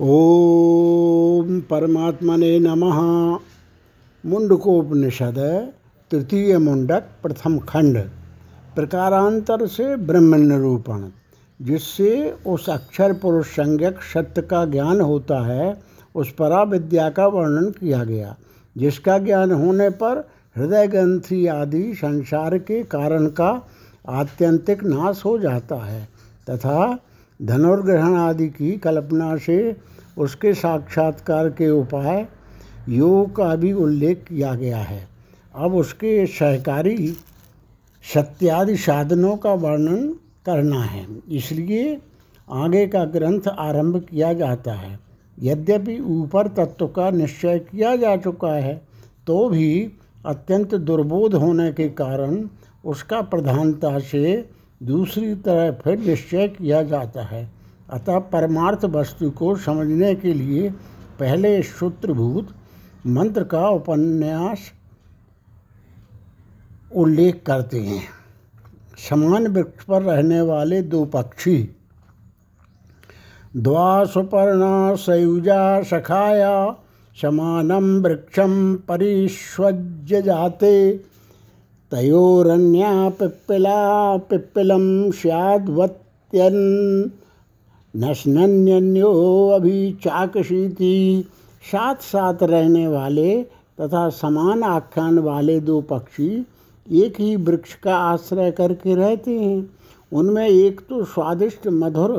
ओम परमात्मने नमः। मुंडकोपनिषद, तृतीय मुंडक, प्रथम खंड। प्रकारांतर से ब्रह्म निरूपण जिससे उस अक्षर पुरुष संज्ञक सत्य का ज्ञान होता है, उस परा विद्या का वर्णन किया गया, जिसका ज्ञान होने पर हृदय ग्रंथि आदि संसार के कारण का आत्यंतिक नाश हो जाता है, तथा धनुर्ग्रहण आदि की कल्पना से उसके साक्षात्कार के उपाय योग का भी उल्लेख किया गया है। अब उसके सहकारी सत्यादि साधनों का वर्णन करना है। इसलिए आगे का ग्रंथ आरंभ किया जाता है। यद्यपि ऊपर तत्व का निश्चय किया जा चुका है तो भी अत्यंत दुर्बोध होने के कारण उसका प्रधानता से दूसरी तरह फिर निश्चय किया जाता है। अतः परमार्थ वस्तु को समझने के लिए पहले सूत्रभूत मंत्र का उपन्यास उल्लेख करते हैं। समान वृक्ष पर रहने वाले दो पक्षी द्वा सुपर्णा सयुजा सखाया समानम वृक्षम परिष्वज्य जाते। तयोरन्या पिप्पिला पिप्पिलं स्याद्वत्यन्। नशनन्यो अभी चाकशीति। साथ साथ रहने वाले तथा समान आख्यान वाले दो पक्षी एक ही वृक्ष का आश्रय करके रहते हैं। उनमें एक तो स्वादिष्ट मधुर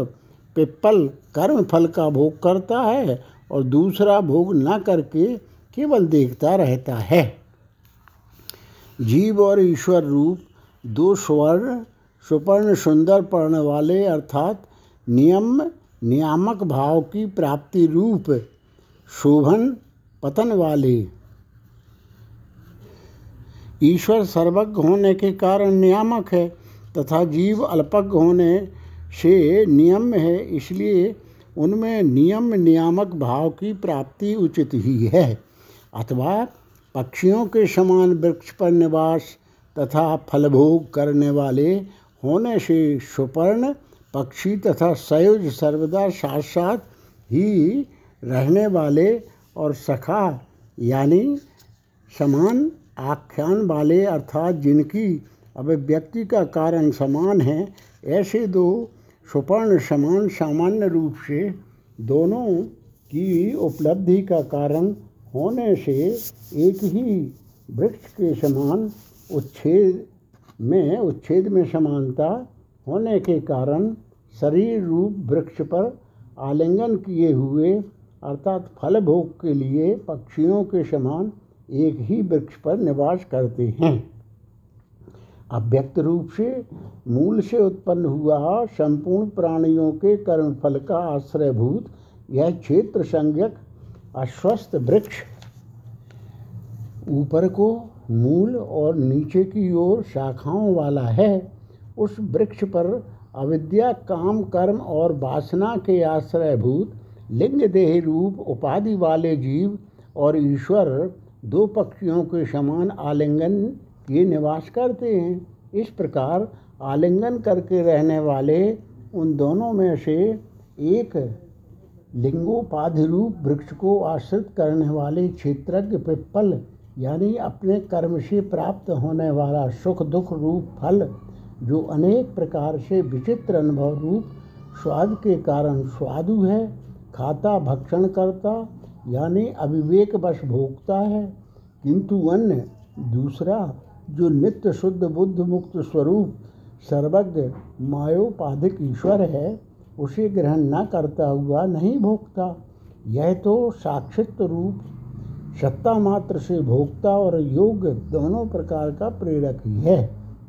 पिप्पल कर्म फल का भोग करता है और दूसरा भोग न करके केवल देखता रहता है। जीव और ईश्वर रूप, दो स्वर्ण सुपर्ण सुंदर पर्ण वाले, अर्थात नियम, नियामक भाव की प्राप्ति रूप, शोभन, पतन वाले। ईश्वर सर्वज्ञ होने के कारण नियामक है, तथा जीव अल्पज्ञ होने से नियम है, इसलिए उनमें नियम नियामक भाव की प्राप्ति उचित ही है। अथवा पक्षियों के समान वृक्ष पर निवास तथा फलभोग करने वाले होने से सुपर्ण पक्षी तथा सयुज सर्वदा साथ साथ ही रहने वाले और सखा, यानी समान आख्यान वाले अर्थात जिनकी अभिव्यक्ति का कारण समान है, ऐसे दो सुपर्ण समान सामान्य रूप से दोनों की उपलब्धि का कारण होने से एक ही वृक्ष के समान उच्छेद में उच्छेद में समानता होने के कारण शरीर रूप वृक्ष पर आलिंगन किए हुए, अर्थात फल भोग के लिए पक्षियों के समान एक ही वृक्ष पर निवास करते हैं। अव्यक्त रूप से मूल से उत्पन्न हुआ संपूर्ण प्राणियों के कर्म फल का आश्रयभूत यह क्षेत्र संज्ञक अस्वस्थ वृक्ष ऊपर को मूल और नीचे की ओर शाखाओं वाला है, उस वृक्ष पर अविद्या, काम, कर्म और वासना के आश्रयभूत, लिंग देह रूप, उपाधि वाले जीव और ईश्वर दो पक्षियों के समान आलिंगन ये निवास करते हैं। इस प्रकार आलिंगन करके रहने वाले उन दोनों में से एक लिंगोपाधि रूप वृक्ष को आश्रित करने वाले क्षेत्रज्ञ पिप्पल यानी अपने कर्म से प्राप्त होने वाला सुख दुख रूप फल, जो अनेक प्रकार से विचित्र अनुभव रूप, स्वाद के कारण स्वादु है, खाता भक्षण करता, यानी अविवेक वश भोगता है। किंतु अन्य, दूसरा, जो नित्य शुद्ध बुद्ध मुक्त स्वरूप, सर्वज्ञ, मायोपाधिक ईश्वर है उसे ग्रहण न करता हुआ नहीं भोगता। यह तो साक्षित रूप सत्ता मात्र से भोगता और योग दोनों प्रकार का प्रेरक ही है।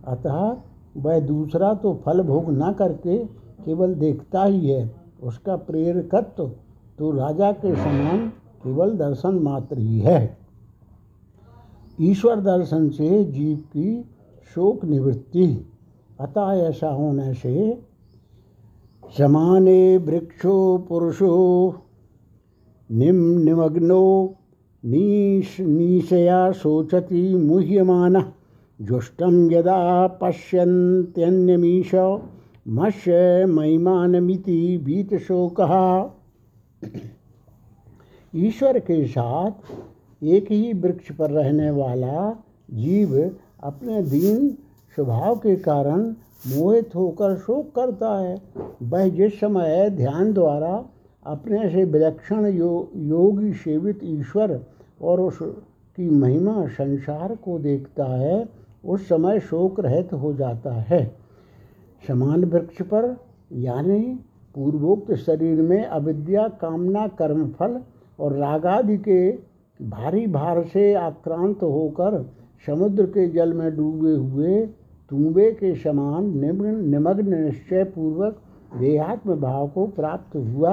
अतः वह दूसरा तो फल भोग न करके केवल देखता ही है। उसका प्रेरकत्व तो राजा के समान केवल दर्शन मात्र ही है। ईश्वर दर्शन से जीव की शोक निवृत्ति। अतः ऐसा होने से समाने वृक्षो पुरुषो, निम निमग्नो, नीश नीशया शोचति मुह्यमानः जुष्टं यदा पश्यन्त्यन्यमीश मस्य महिमानमिति भीतशोकः ईश्वर के साथ एक ही वृक्ष पर रहने वाला जीव अपने दीन स्वभाव के कारण मोहित होकर शोक करता है। वह जिस समय ध्यान द्वारा अपने से विलक्षण यो, योगी सेवित ईश्वर और उसकी महिमा संसार को देखता है उस समय शोक रहित हो जाता है। समान वृक्ष पर यानी पूर्वोक्त शरीर में अविद्या कामना कर्मफल और रागादि के भारी भार से आक्रांत होकर समुद्र के जल में डूबे हुए तुम्बे के समान निम्न निमग्न निश्चय पूर्वक देहात्म भाव को प्राप्त हुआ।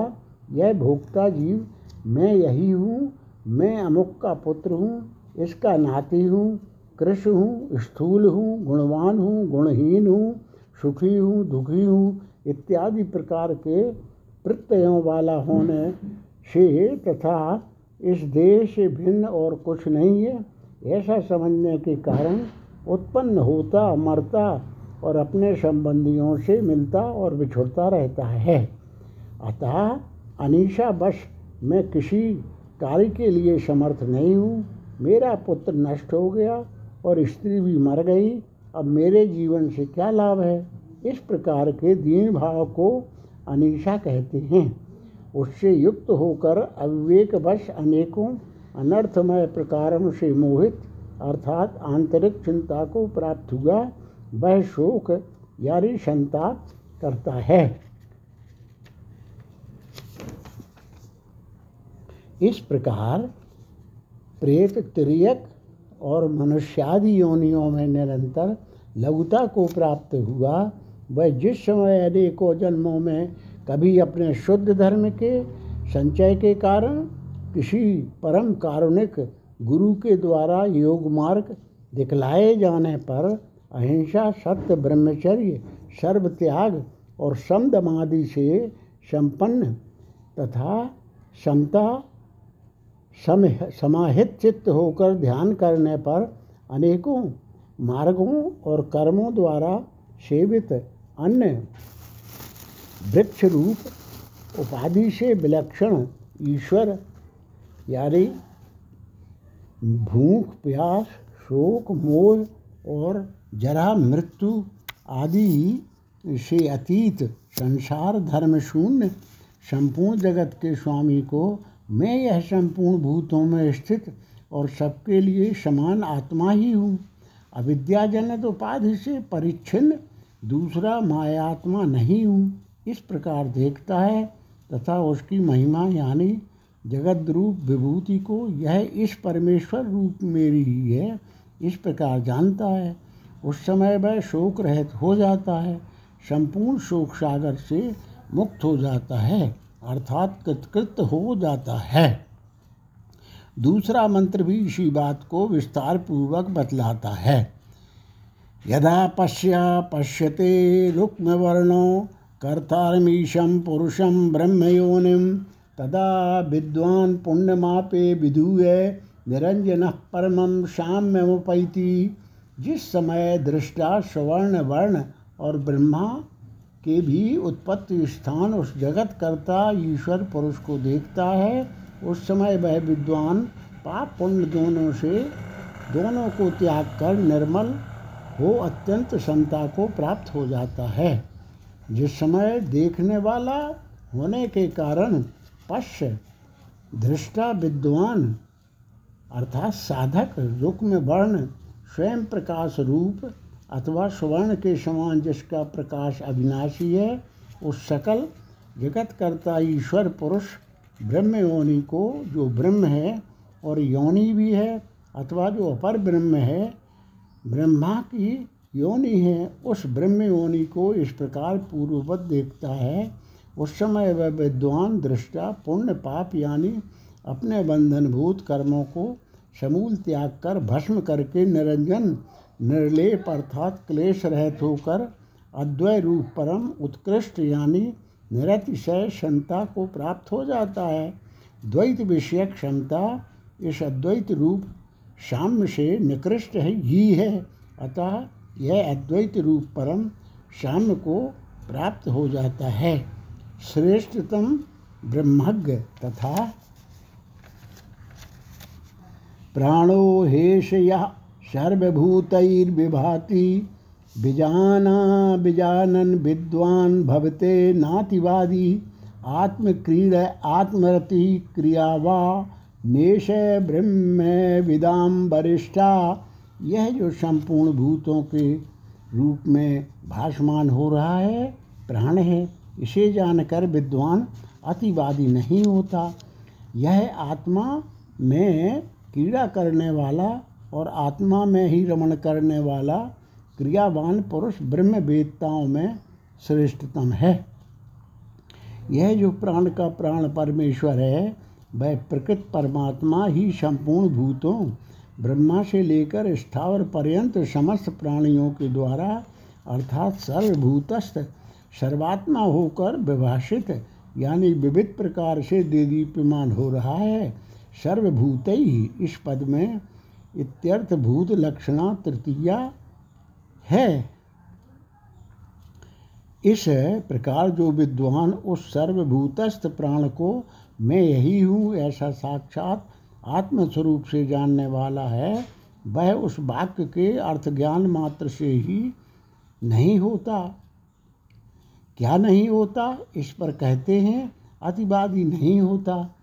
यह भोक्ता जीव, मैं यही हूँ, मैं अमुक का पुत्र हूँ, इसका नाती हूँ कृष्ण हूँ, स्थूल हूँ, गुणवान हूँ, गुणहीन हूँ, सुखी हूँ, दुखी हूँ, इत्यादि प्रकार के प्रत्ययों वाला होने से तथा इस देह से भिन्न और कुछ नहीं है। ऐसा समझने के कारण उत्पन्न होता, मरता और अपने संबंधियों से मिलता और बिछुड़ता रहता है। अतः अनिशा बश, मैं किसी कार्य के लिए समर्थ नहीं हूँ। मेरा पुत्र नष्ट हो गया और स्त्री भी मर गई। अब मेरे जीवन से क्या लाभ है? इस प्रकार के दीन भाव को अनिशा कहते हैं। उससे युक्त होकर अविवेकवश अनेकों अनर्थमय प्रकारों से मोहित अर्थात आंतरिक चिंता को प्राप्त हुआ, वह शोक यानी संताप करता है। इस प्रकार प्रेत, त्रियक और मनुष्यादि योनियों में निरंतर लघुता को प्राप्त हुआ, वह जिस समय अनेकों जन्मों में कभी अपने शुद्ध धर्म के संचय के कारण किसी परम कारुणिक गुरु के द्वारा योग मार्ग दिखलाए जाने पर अहिंसा, सत्य, ब्रह्मचर्य, सर्व त्याग और समदमादि से संपन्न तथा समता समाहित चित्त होकर ध्यान करने पर अनेकों मार्गों और कर्मों द्वारा सेवित अन्य वृक्ष रूप उपाधि से विलक्षण ईश्वर, यानी भूख, प्यास, शोक, मोह और जरा मृत्यु आदि से अतीत संसार धर्म शून्य संपूर्ण जगत के स्वामी को मैं यह संपूर्ण भूतों में स्थित और सबके लिए समान आत्मा ही हूँ। अविद्याजनक उपाधि से परिच्छिन्न दूसरा मायात्मा नहीं हूँ। इस प्रकार देखता है तथा उसकी महिमा यानी जगत रूप विभूति को यह इस परमेश्वर रूप मेरी ही है, इस प्रकार जानता है। उस समय वह शोक रहित हो जाता है, संपूर्ण शोक सागर से मुक्त हो जाता है, अर्थात कृतकृत हो जाता है। दूसरा मंत्र भी इसी बात को विस्तार पूर्वक बतलाता है। यदा पश्य पश्यते रुक्मवर्णो कर्तारमीशं पुरुषं ब्रह्मयोनिं तदा विद्वान् पुण्यमापे विधूय निरंजन परमं शाम्यमुपैति। जिस समय दृष्टा स्वर्ण वर्ण और ब्रह्मा के भी उत्पत्ति स्थान उस जगत कर्ता ईश्वर पुरुष को देखता है, उस समय वह विद्वान पाप पुण्य दोनों से, दोनों को त्याग कर निर्मल हो अत्यंत समता को प्राप्त हो जाता है। जिस समय देखने वाला होने के कारण पश्य दृष्टा विद्वान, अर्थात साधक रुक्म वर्ण स्वयं प्रकाश रूप अथवा स्वर्ण के समान जिसका प्रकाश अविनाशी है, उस सकल जगत करता ईश्वर पुरुष, ब्रह्म योनि को जो ब्रह्म है और योनि भी है अथवा जो अपर ब्रह्म है, ब्रह्मा की योनि है, उस ब्रह्म योनि को इस प्रकार पूर्ववत देखता है उस समय वह विद्वान दृष्टा पुण्य पाप यानी अपने बंधनभूत कर्मों को समूल त्याग कर भस्म करके निरंजन, निर्लेप अर्थात क्लेश रहित होकर अद्वय रूप परम उत्कृष्ट यानी निरतिशय क्षमता को प्राप्त हो जाता है। द्वैत विषय क्षमता इस अद्वैत रूप साम्य से निकृष्ट है, ही है। अतः यह अद्वैत रूप परम साम्य को प्राप्त हो जाता है। श्रेष्ठतम ब्रह्मज्ञ तथा प्राणो हेश यः सर्वभूतैर्विभाति बिजाना बिजानन विद्वान भवते नातिवादी, आत्मक्रीड, आत्मरति क्रियावा नेश ब्रह्म विदाम वरिष्ठा। यह जो संपूर्ण भूतों के रूप में भाषमान हो रहा है, प्राण है। इसे जानकर विद्वान अतिवादी नहीं होता। यह आत्मा में क्रीड़ा करने वाला और आत्मा में ही रमण करने वाला क्रियावान पुरुष ब्रह्म वेदताओं में श्रेष्ठतम है। यह जो प्राण का प्राण परमेश्वर है, वह प्रकृत परमात्मा ही संपूर्ण भूतों, ब्रह्मा से लेकर स्थावर पर्यंत समस्त प्राणियों के द्वारा अर्थात सर्वभूतस्थ सर्वात्मा होकर विभाषित, यानी विविध प्रकार से देदीप्यमान हो रहा है। सर्वभूत ही इस पद में इत्यर्थ भूत लक्षणा तृतीया है। इस प्रकार जो विद्वान उस सर्वभूतस्थ प्राण को, मैं यही हूँ ऐसा साक्षात आत्मस्वरूप से जानने वाला है, वह उस वाक्य के अर्थ ज्ञान मात्र से ही नहीं होता। क्या नहीं होता? इस पर कहते हैं, अतिवादी नहीं होता।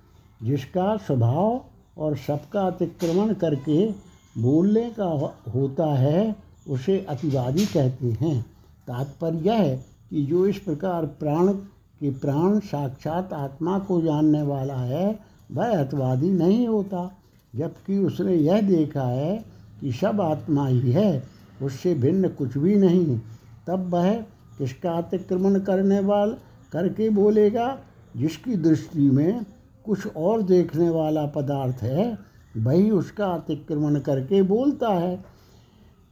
जिसका स्वभाव और सबका अतिक्रमण करके बोलने का होता है, उसे अतिवादी कहते हैं। तात्पर्य यह है कि जो इस प्रकार प्राण के प्राण साक्षात आत्मा को जानने वाला है, वह अतिवादी नहीं होता। जबकि उसने यह देखा है कि सब आत्मा ही है, उससे भिन्न कुछ भी नहीं। तब वह किसका अतिक्रमण करने वाल करके बोलेगा, जिसकी दृष्टि में कुछ और देखने वाला पदार्थ है, वही उसका अतिक्रमण करके बोलता है।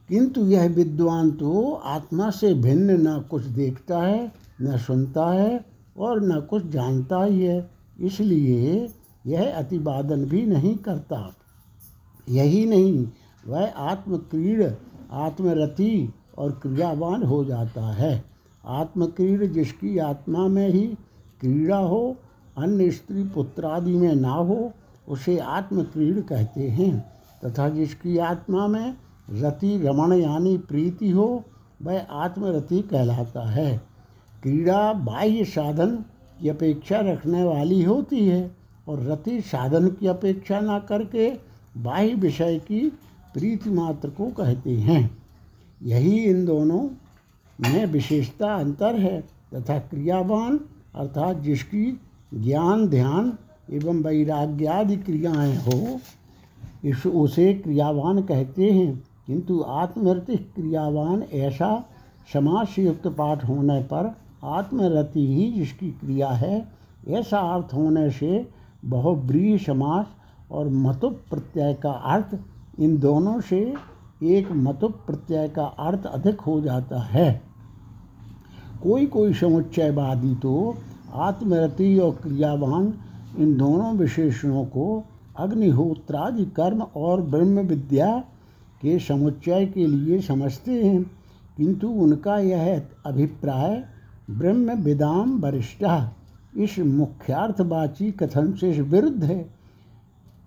किंतु यह विद्वान तो आत्मा से भिन्न न कुछ देखता है, न सुनता है और न कुछ जानता ही है। इसलिए यह अतिवादन भी नहीं करता। यही नहीं, वह आत्मक्रीड़, आत्मरति और क्रियावान हो जाता है। आत्मक्रीड़ जिसकी आत्मा में ही क्रीड़ा हो, अन्य स्त्री पुत्र आदि में ना हो, उसे आत्मक्रीड़ कहते हैं। तथा जिसकी आत्मा में रति रमण यानी प्रीति हो, वह आत्मरति कहलाता है। क्रीड़ा बाह्य साधन की अपेक्षा रखने वाली होती है और रति साधन की अपेक्षा ना करके बाह्य विषय की प्रीति मात्र को कहते हैं। यही इन दोनों में विशेषता अंतर है, तथा क्रियावान, अर्थात जिसकी ज्ञान, ध्यान एवं वैराग्यादि क्रियाएँ हो, इस उसे क्रियावान कहते हैं। किंतु आत्मरति क्रियावान ऐसा समाज से युक्त पाठ होने पर आत्मरति ही जिसकी क्रिया है, ऐसा अर्थ होने से बहुब्रीह समास और मतुप प्रत्यय का अर्थ इन दोनों से एक मतुप प्रत्यय का अर्थ अधिक हो जाता है। कोई कोई समुच्चयवादी तो आत्मरति और क्रियावान इन दोनों विशेषणों को अग्निहोत्रादि कर्म और ब्रह्म विद्या के समुच्चय के लिए समझते हैं। किंतु उनका यह अभिप्राय ब्रह्म विदाम वरिष्ठा, इस मुख्यार्थवाची कथन से विरुद्ध है।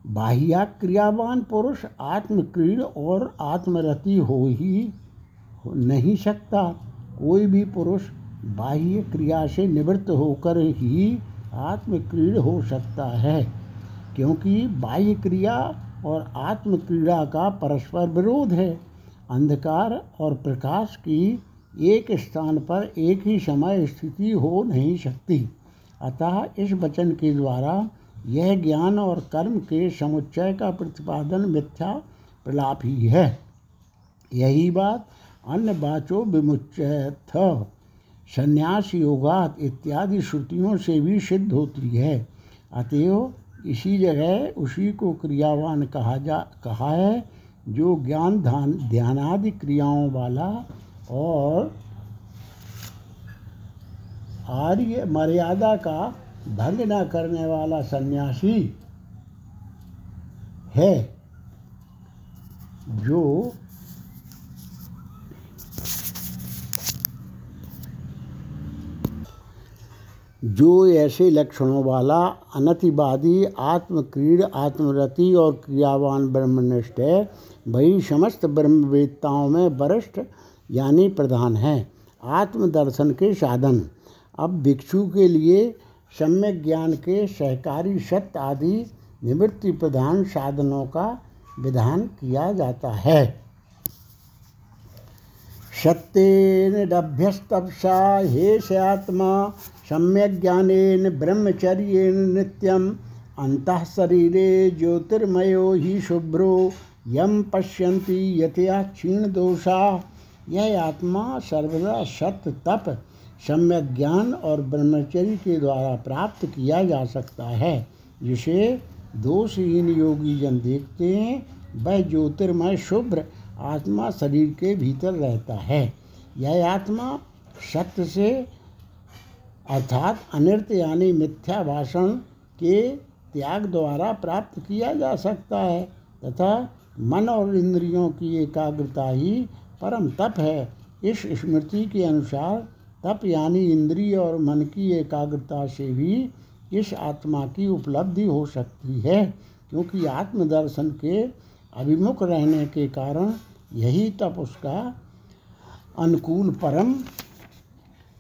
बाह्या क्रियावान पुरुष आत्मक्रीड़ और आत्मरति हो ही नहीं सकता। कोई भी पुरुष बाह्य क्रिया से निवृत्त होकर ही आत्मक्रीड़ हो सकता है, क्योंकि बाह्य क्रिया और आत्मक्रीड़ा का परस्पर विरोध है। अंधकार और प्रकाश की एक स्थान पर एक ही समय स्थिति हो नहीं सकती। अतः इस वचन के द्वारा यह ज्ञान और कर्म के समुच्चय का प्रतिपादन मिथ्या प्रलाप ही है। यही बात अन्य बाचो विमुच्य था संन्यास योगात इत्यादि श्रुतियों से भी सिद्ध होती है। अतएव इसी जगह उसी को क्रियावान कहा जा, कहा है, जो ज्ञान ध्यान, ध्यानादि क्रियाओं वाला और आर्य मर्यादा का भंग न करने वाला सन्यासी है, जो जो ऐसे लक्षणों वाला अनतिवादी, आत्मक्रीड, आत्मरति और क्रियावान ब्रह्मनिष्ठ है, वही समस्त ब्रह्मवेदताओं में वरिष्ठ यानी प्रधान है। आत्मदर्शन के साधन। अब भिक्षु के लिए सम्यक ज्ञान के सहकारी सत्य आदि निवृत्ति प्रधान साधनों का विधान किया जाता है। सत्येनभ्यस्तपसा हेश आत्मा सम्यक ज्ञानेन ब्रह्मचर्येण नित्यम अंतः शरीरे ज्योतिर्मयो ही शुभ्रो यम पश्यन्ति यतया क्षीण दोषा यह आत्मा सर्वदा सत्य, तप सम्यक ज्ञान और ब्रह्मचर्य के द्वारा प्राप्त किया जा सकता है। जिसे दोषहीन योगी जन देखते हैं, वह ज्योतिर्मय शुभ्र आत्मा शरीर के भीतर रहता है। यह आत्मा सत्य से अर्थात अनृत यानी मिथ्या भाषण के त्याग द्वारा प्राप्त किया जा सकता है, तथा मन और इंद्रियों की एकाग्रता ही परम तप है। इस स्मृति के अनुसार तप यानी इंद्रिय और मन की एकाग्रता से भी इस आत्मा की उपलब्धि हो सकती है, क्योंकि आत्मदर्शन के अभिमुख रहने के कारण यही तप उसका अनुकूल परम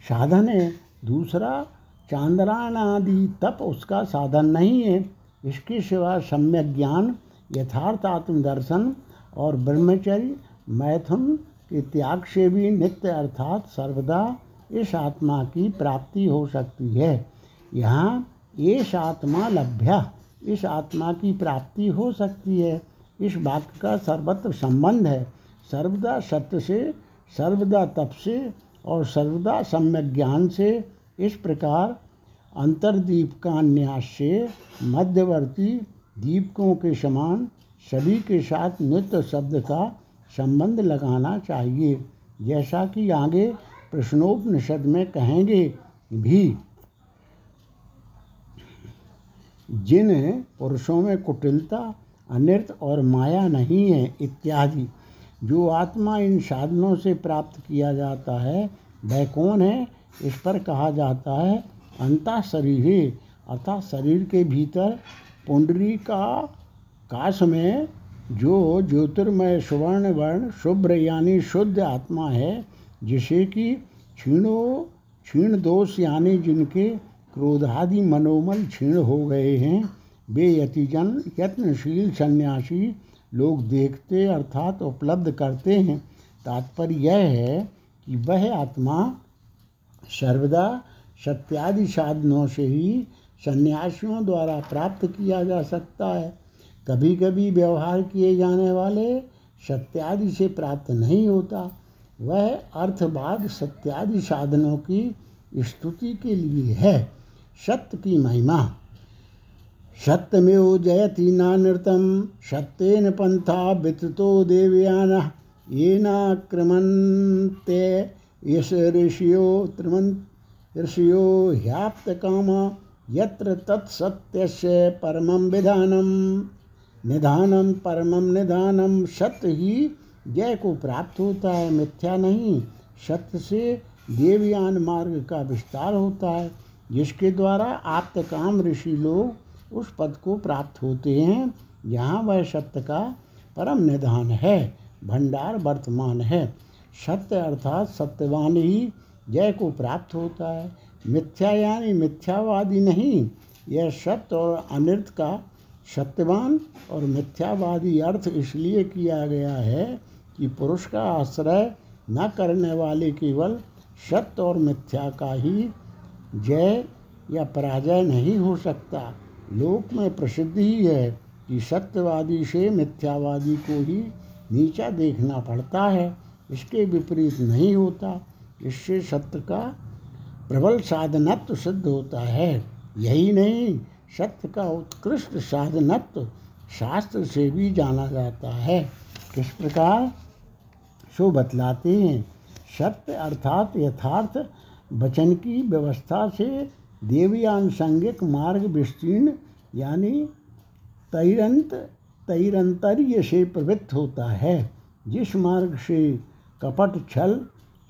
साधन है। दूसरा चांद्रायण आदि तप उसका साधन नहीं है। इसके सिवा सम्यक ज्ञान, यथार्थ आत्मदर्शन और ब्रह्मचर्य, मैथुन के त्याग से भी नित्य अर्थात सर्वदा इस आत्मा की प्राप्ति हो सकती है। यहाँ ये आत्मा लभ्या, इस आत्मा की प्राप्ति हो सकती है। इस वाक्य का सर्वत्र संबंध है। सर्वदा सत्य से, सर्वदा तप से और सर्वदा सम्यक ज्ञान से इस प्रकार अंतर्दीप का न्यास से मध्यवर्ती दीपकों के समान सभी के साथ नित्य शब्द का संबंध लगाना चाहिए। जैसा कि आगे प्रश्नोपनिषद में कहेंगे भी, जिन पुरुषों में कुटिलता अनृत और माया नहीं है इत्यादि, जो आत्मा इन साधनों से प्राप्त किया जाता है, वह कौन है? इस पर कहा जाता है, अंता शरीर अर्थात शरीर के भीतर पुंडरी का काश में जो ज्योतिर्मय सुवर्ण वर्ण शुभ्र यानी शुद्ध आत्मा है, जिसे कि क्षीणो, क्षीण दोष यानी जिनके क्रोधादि मनोमल क्षीण हो गए हैं, वे यतिजन, यत्नशील, सन्यासी लोग देखते, अर्थात उपलब्ध करते हैं। तात्पर्य यह है कि वह आत्मा सर्वदा सत्यादि साधनों से ही सन्यासियों द्वारा प्राप्त किया जा सकता है। कभी कभी व्यवहार किए जाने वाले सत्यादि से प्राप्त नहीं होता। वह अर्थवाद सत्यादि साधनों की स्तुति के लिए है। सत्य की महिमा। सत्यमेव जयति नानृतं सत्येन पन्था विततो देवयानः, येनाक्रमन्ते यश ऋषियो त्रिमन् ऋषियो ह्याप्तकामा यत्र तत्सत्यस्य परमं विधानं। निधानम परमं निधानं सत्य ही जय को प्राप्त होता है, मिथ्या नहीं सत्य से देवयान मार्ग का विस्तार होता है, जिसके द्वारा आप्त काम ऋषि लोग उस पद को प्राप्त होते हैं, जहाँ वह सत्य का परम निधान है, भंडार वर्तमान है। सत्य अर्थात सत्यवान ही जय को प्राप्त होता है। मिथ्या यानी मिथ्यावादी नहीं, यह सत्य और अनृत का सत्यवान और मिथ्यावादी अर्थ इसलिए किया गया है कि पुरुष का आश्रय न करने वाले केवल सत्य और मिथ्या का ही जय या पराजय नहीं हो सकता। लोक में प्रसिद्ध ही है कि सत्यवादी से मिथ्यावादी को ही नीचा देखना पड़ता है। इसके विपरीत नहीं होता। इससे सत्य का प्रबल साधनत्व सिद्ध होता है। यही नहीं, सत्य का उत्कृष्ट साधनत्व शास्त्र से भी जाना जाता है। किस प्रकार? सो बतलाते हैं। सत्य अर्थात यथार्थ वचन की व्यवस्था से देवयानुषंगिक मार्ग विस्तीर्ण, यानी तैरंत, तैरंतर्य से प्रवृत्त होता है। जिस मार्ग से कपट, छल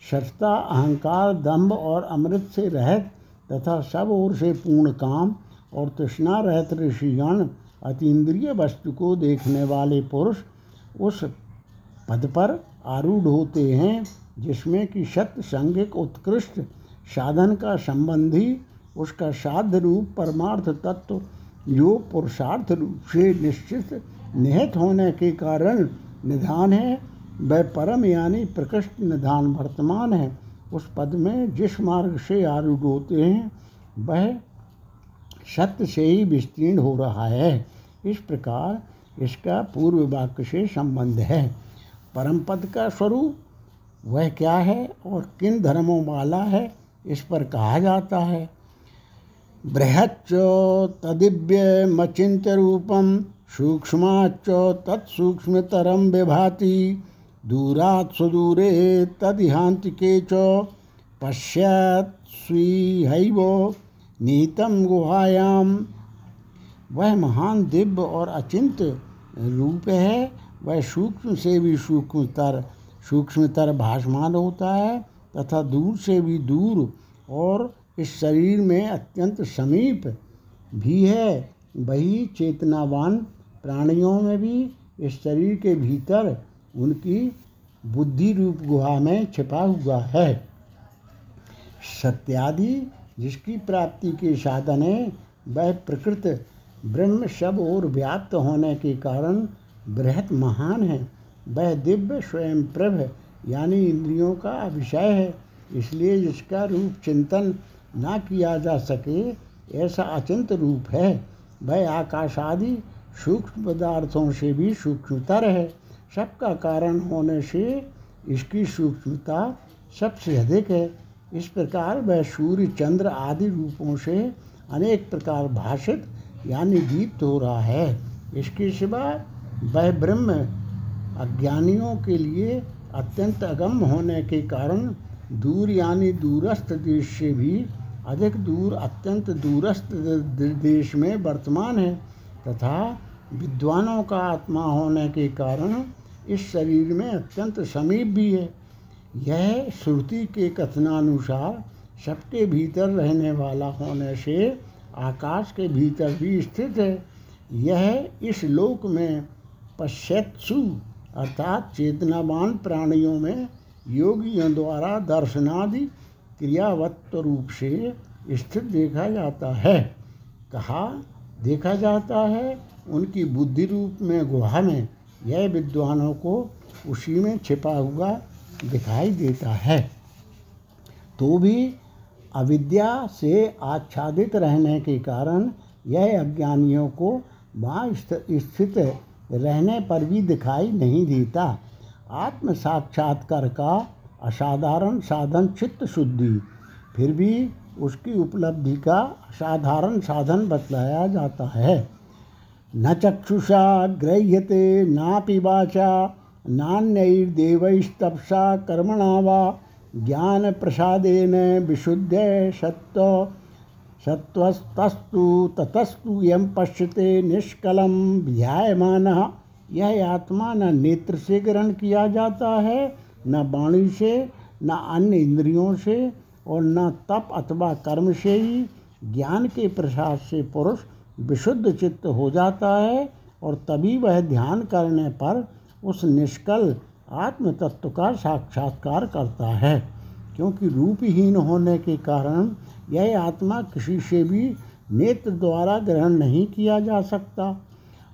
सस्ता अहंकार, दम्भ और अमृत से रहत तथा सब ओर से पूर्ण काम और तृष्णा रहत ऋषिगण अतीन्द्रिय वस्तु को देखने वाले पुरुष उस पद पर आरूढ़ होते हैं, जिसमें कि सत्य संगिक उत्कृष्ट साधन का संबंधी उसका साध्य रूप, परमार्थ तत्व जो पुरुषार्थ रूप से निश्चित, निहित होने के कारण निधान है वह परम यानी प्रकृष्ट निधान वर्तमान है। उस पद में जिस मार्ग से आरूढ़ होते हैं, वह सत्य से ही विस्तीर्ण हो रहा है। इस प्रकार इसका पूर्व वाक्य से संबंध है। परम पद का स्वरूप वह क्या है और किन धर्मों वाला है, इस पर कहा जाता है। बृहच तदिव्य बृहच्च तदिव्यमचिन्त्यरूपं सूक्ष्माच्च तत्सूक्ष्मतरम विभाति। दूरात् सुदूरे तदिहान्तिके च पश्यत् नीतम गुहायाम। वह महान दिव्य और अचिंत रूप है। वह सूक्ष्म से भी सूक्ष्मतर सूक्ष्मतर भाषमान होता है तथा दूर से भी दूर और इस शरीर में अत्यंत समीप भी है। वही चेतनावान प्राणियों में भी इस शरीर के भीतर उनकी बुद्धि रूप गुहा में छिपा हुआ है। सत्यादि जिसकी प्राप्ति के साधन है, वह प्रकृत ब्रह्म सब और व्याप्त होने के कारण बृहत महान है। वह दिव्य स्वयं प्रभ, यानी इंद्रियों का विषय है। इसलिए जिसका रूप चिंतन ना किया जा सके, ऐसा अचिंत रूप है। वह आकाश आदि सूक्ष्म पदार्थों से भी सूक्ष्मतर है। सबका कारण होने से इसकी सूक्ष्मता सबसे अधिक है। इस प्रकार वह सूर्य, चंद्र आदि रूपों से अनेक प्रकार भाषित, यानी दीप्त हो रहा है। इसके सिवा वह ब्रह्म अज्ञानियों के लिए अत्यंत अगम होने के कारण दूर, यानी दूरस्थ देश से भी अधिक दूर, अत्यंत दूरस्थ देश में वर्तमान है। तथा विद्वानों का आत्मा होने के कारण इस शरीर में अत्यंत समीप भी है। यह श्रुति के कथनानुसार सबके भीतर रहने वाला होने से आकाश के भीतर भी स्थित है। यह इस लोक में पश्यत्सु अर्थात चेतनावान प्राणियों में योगियों द्वारा दर्शनादि क्रियावत्व रूप से स्थित देखा जाता है। कहा, देखा जाता है, उनकी बुद्धि रूप में गुहा में यह विद्वानों को उसी में छिपा हुआ दिखाई देता है। तो भी अविद्या से आच्छादित रहने के कारण यह अज्ञानियों को वहाँ स्थित रहने पर भी दिखाई नहीं देता। आत्म साक्षात्कार का असाधारण साधन चित्त शुद्धि, फिर भी उसकी उपलब्धि का साधारण साधन बतलाया जाता है। न चक्षुषा गृह्यते नापि वाचा, नान्यैर्देवैस्तपसा कर्मणा वा ज्ञान प्रसादेन विशुद्ध सत्व सत्वस्तस्तु ततस्तु यम पश्यते निष्कलम ध्यायमान यह आत्मा न नेत्र से ग्रहण किया जाता है, न वाणी से, न अन्य इंद्रियों से, और न तप अथवा कर्म से ही ज्ञान के प्रसाद से पुरुष विशुद्ध चित्त हो जाता है और तभी वह ध्यान करने पर उस निष्कल आत्म तत्व का साक्षात्कार करता है। क्योंकि रूपहीन होने के कारण यह आत्मा किसी से भी नेत्र द्वारा ग्रहण नहीं किया जा सकता।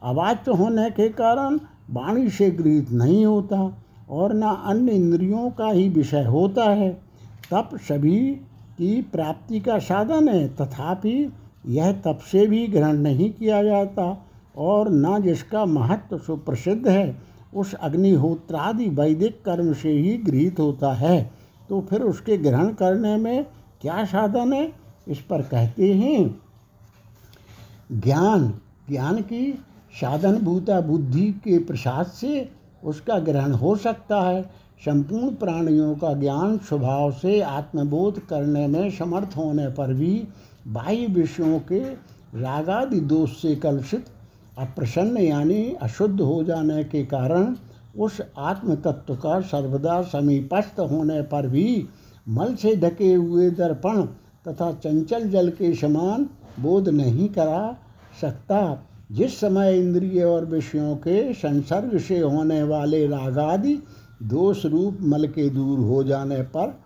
अवाच्य होने के कारण वाणी से गृहित नहीं होता और न अन्य इंद्रियों का ही विषय होता है। तप सभी की प्राप्ति का साधन है, तथापि यह तप से भी ग्रहण नहीं किया जाता और न जिसका महत्व सुप्रसिद्ध है, उस अग्निहोत्रादि वैदिक कर्म से ही गृहित होता है। तो फिर उसके ग्रहण करने में क्या साधन है? इस पर कहते हैं, ज्ञान। ज्ञान की साधन भूता बुद्धि के प्रसाद से उसका ग्रहण हो सकता है। संपूर्ण प्राणियों का ज्ञान स्वभाव से आत्मबोध करने में समर्थ होने पर भी बाह्य विषयों के रागादि दोष से कलुषित, अप्रसन्न यानी अशुद्ध हो जाने के कारण उस आत्म तत्व का सर्वदा समीपस्थ होने पर भी मल से ढके हुए दर्पण तथा चंचल जल के समान बोध नहीं करा सकता। जिस समय इंद्रिय और विषयों के संसर्ग से होने वाले रागादि दोष रूप मल के दूर हो जाने पर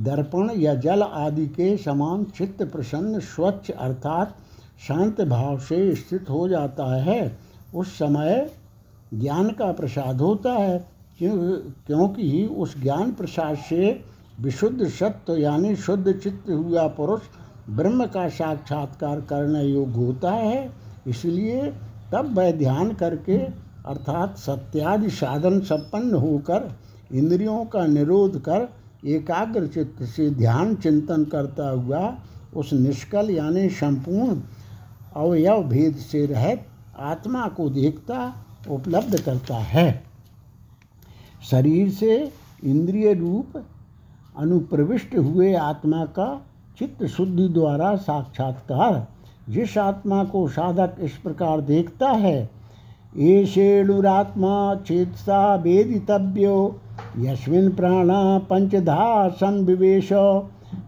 दर्पण या जल आदि के समान चित्त प्रसन्न स्वच्छ अर्थात शांत भाव से स्थित हो जाता है। उस समय ज्ञान का प्रसाद होता है। क्यों, क्योंकि उस ज्ञान प्रसाद से विशुद्ध सत्य यानी शुद्ध चित्त हुआ पुरुष ब्रह्म का साक्षात्कार करने योग्य होता है। इसलिए तब वह ध्यान करके अर्थात सत्यादि साधन संपन्न होकर इंद्रियों का निरोध कर एकाग्र चित्त से ध्यान चिंतन करता हुआ उस निष्कल यानी संपूर्ण अवयव भेद से रहित आत्मा को देखता उपलब्ध करता है। शरीर से इंद्रिय रूप अनुप्रविष्ट हुए आत्मा का चित्त शुद्धि द्वारा साक्षात्कार, जिस आत्मा को साधक इस प्रकार देखता है एषेणुरात्मा चेतसा वेदितव्यो, यस्मिन् प्राणा पंचधा संविवेश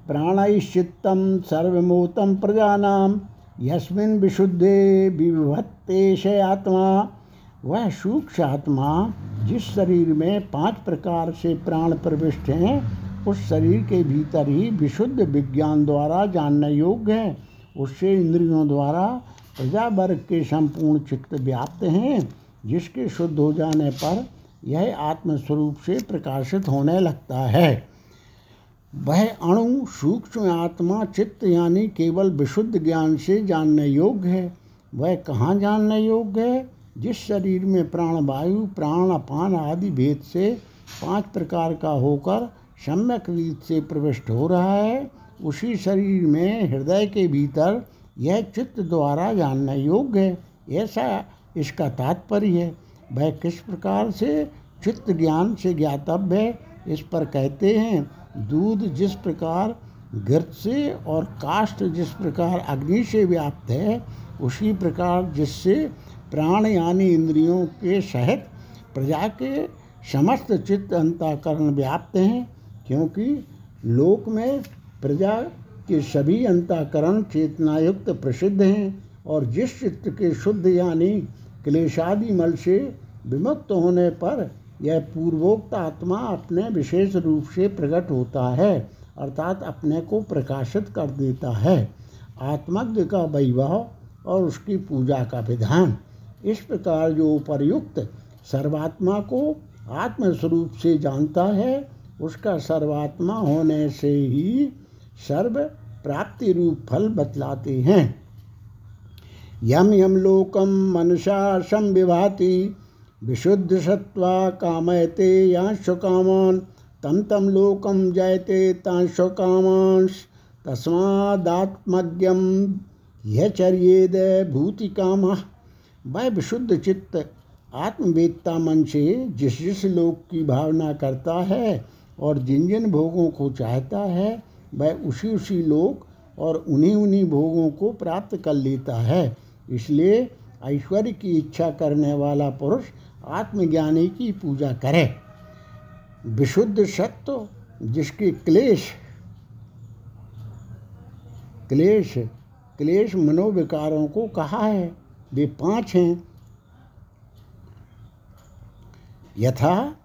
प्राणैश्चित्तं सर्वमूतं प्रजानां, यस्मिन् विशुद्धे विभत्तेश आत्मा वह सूक्ष्म आत्मा जिस शरीर में पाँच प्रकार से प्राण प्रविष्ट हैं, उस शरीर के भीतर ही विशुद्ध विज्ञान द्वारा जानने योग्य है, उससे इंद्रियों द्वारा प्रजा वर्ग के संपूर्ण चित्त व्याप्त हैं, जिसके शुद्ध हो जाने पर यह आत्मस्वरूप से प्रकाशित होने लगता है। वह अणु सूक्ष्म आत्मा चित्त यानी केवल विशुद्ध ज्ञान से जानने योग्य है। वह कहाँ जानने योग्य है? जिस शरीर में प्राण, वायु, प्राण, अपान आदि भेद से पाँच प्रकार का होकर सम्यक रीत से प्रविष्ट हो रहा है, उसी शरीर में हृदय के भीतर यह चित्त द्वारा जानना योग्य है। ऐसा इसका तात्पर्य है। वह किस प्रकार से चित्त ज्ञान से ज्ञातव्य है, इस पर कहते हैं, दूध जिस प्रकार घृत से और काष्ठ जिस प्रकार अग्नि से व्याप्त है, उसी प्रकार जिससे प्राण यानी इंद्रियों के सहित प्रजा के समस्त चित्त अंताकरण व्याप्त हैं, क्योंकि लोक में प्रजा के सभी अंताकरण चेतनायुक्त प्रसिद्ध हैं और जिस चित्त के शुद्ध यानी क्लेशादि मल से विमुक्त होने पर यह पूर्वोक्त आत्मा अपने विशेष रूप से प्रकट होता है, अर्थात अपने को प्रकाशित कर देता है। आत्मज्ञ का वैभव और उसकी पूजा का विधान। इस प्रकार जो उपरयुक्त सर्वात्मा को आत्मस्वरूप से जानता है, उसका सर्वात्मा होने से ही सर्व प्राप्ति रूप फल बतलाते हैं। यम यम लोकम मनुषा संविभाति विशुद्ध सत्वा कामयते यांश कामान तम तम लोकम जयते तांश कामांश तस्मादात्मज्ञम यह चर्येद भूति काम वह विशुद्ध चित्त आत्मवेदता मन से जिस जिस लोक की भावना करता है और जिन जिन भोगों को चाहता है वह उसी उसी लोक और उन्हीं उन्हीं भोगों को प्राप्त कर लेता है। इसलिए ऐश्वर्य की इच्छा करने वाला पुरुष आत्मज्ञानी की पूजा करे। विशुद्ध सत्व जिसके क्लेश क्लेश क्लेश मनोविकारों को कहा है, वे पाँच हैं। यथा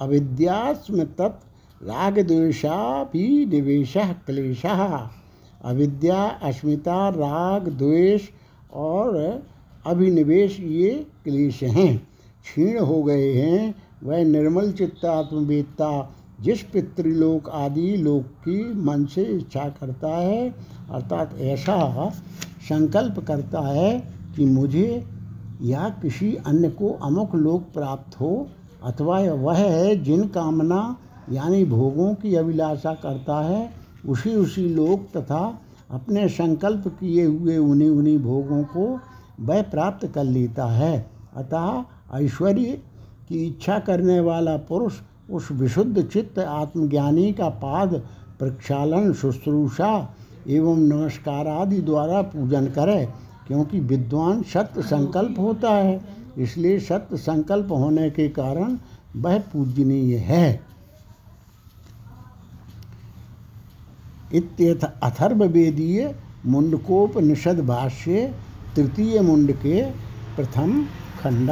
अविद्यास्म तत् राग द्वेषा भी निवेश क्लेश अविद्या, अस्मिता, राग, द्वेष और अभिनिवेश ये क्लेश हैं। क्षीण हो गए हैं, वह निर्मल चित्तात्मवेदता जिस पितृलोक आदि लोक की मन से इच्छा करता है, अर्थात ऐसा संकल्प करता है कि मुझे या किसी अन्य को अमुक लोक प्राप्त हो, अथवा वह है जिन कामना यानी भोगों की अभिलाषा करता है, उसी उसी लोक तथा अपने संकल्प किए हुए उन्हीं उन्हीं भोगों को वह प्राप्त कर लेता है। अतः ऐश्वर्य की इच्छा करने वाला पुरुष उस विशुद्ध चित्त आत्मज्ञानी का पाद, प्रक्षालन, शुश्रूषा एवं नमस्कार आदि द्वारा पूजन करे, क्योंकि विद्वान सत्य संकल्प होता है। इसलिए सत्य संकल्प होने के कारण वह पूजनीय है। इत्यथ अथर्ववेदीय मुंडकोपनिषद भाष्ये तृतीय मुंड के प्रथम खंड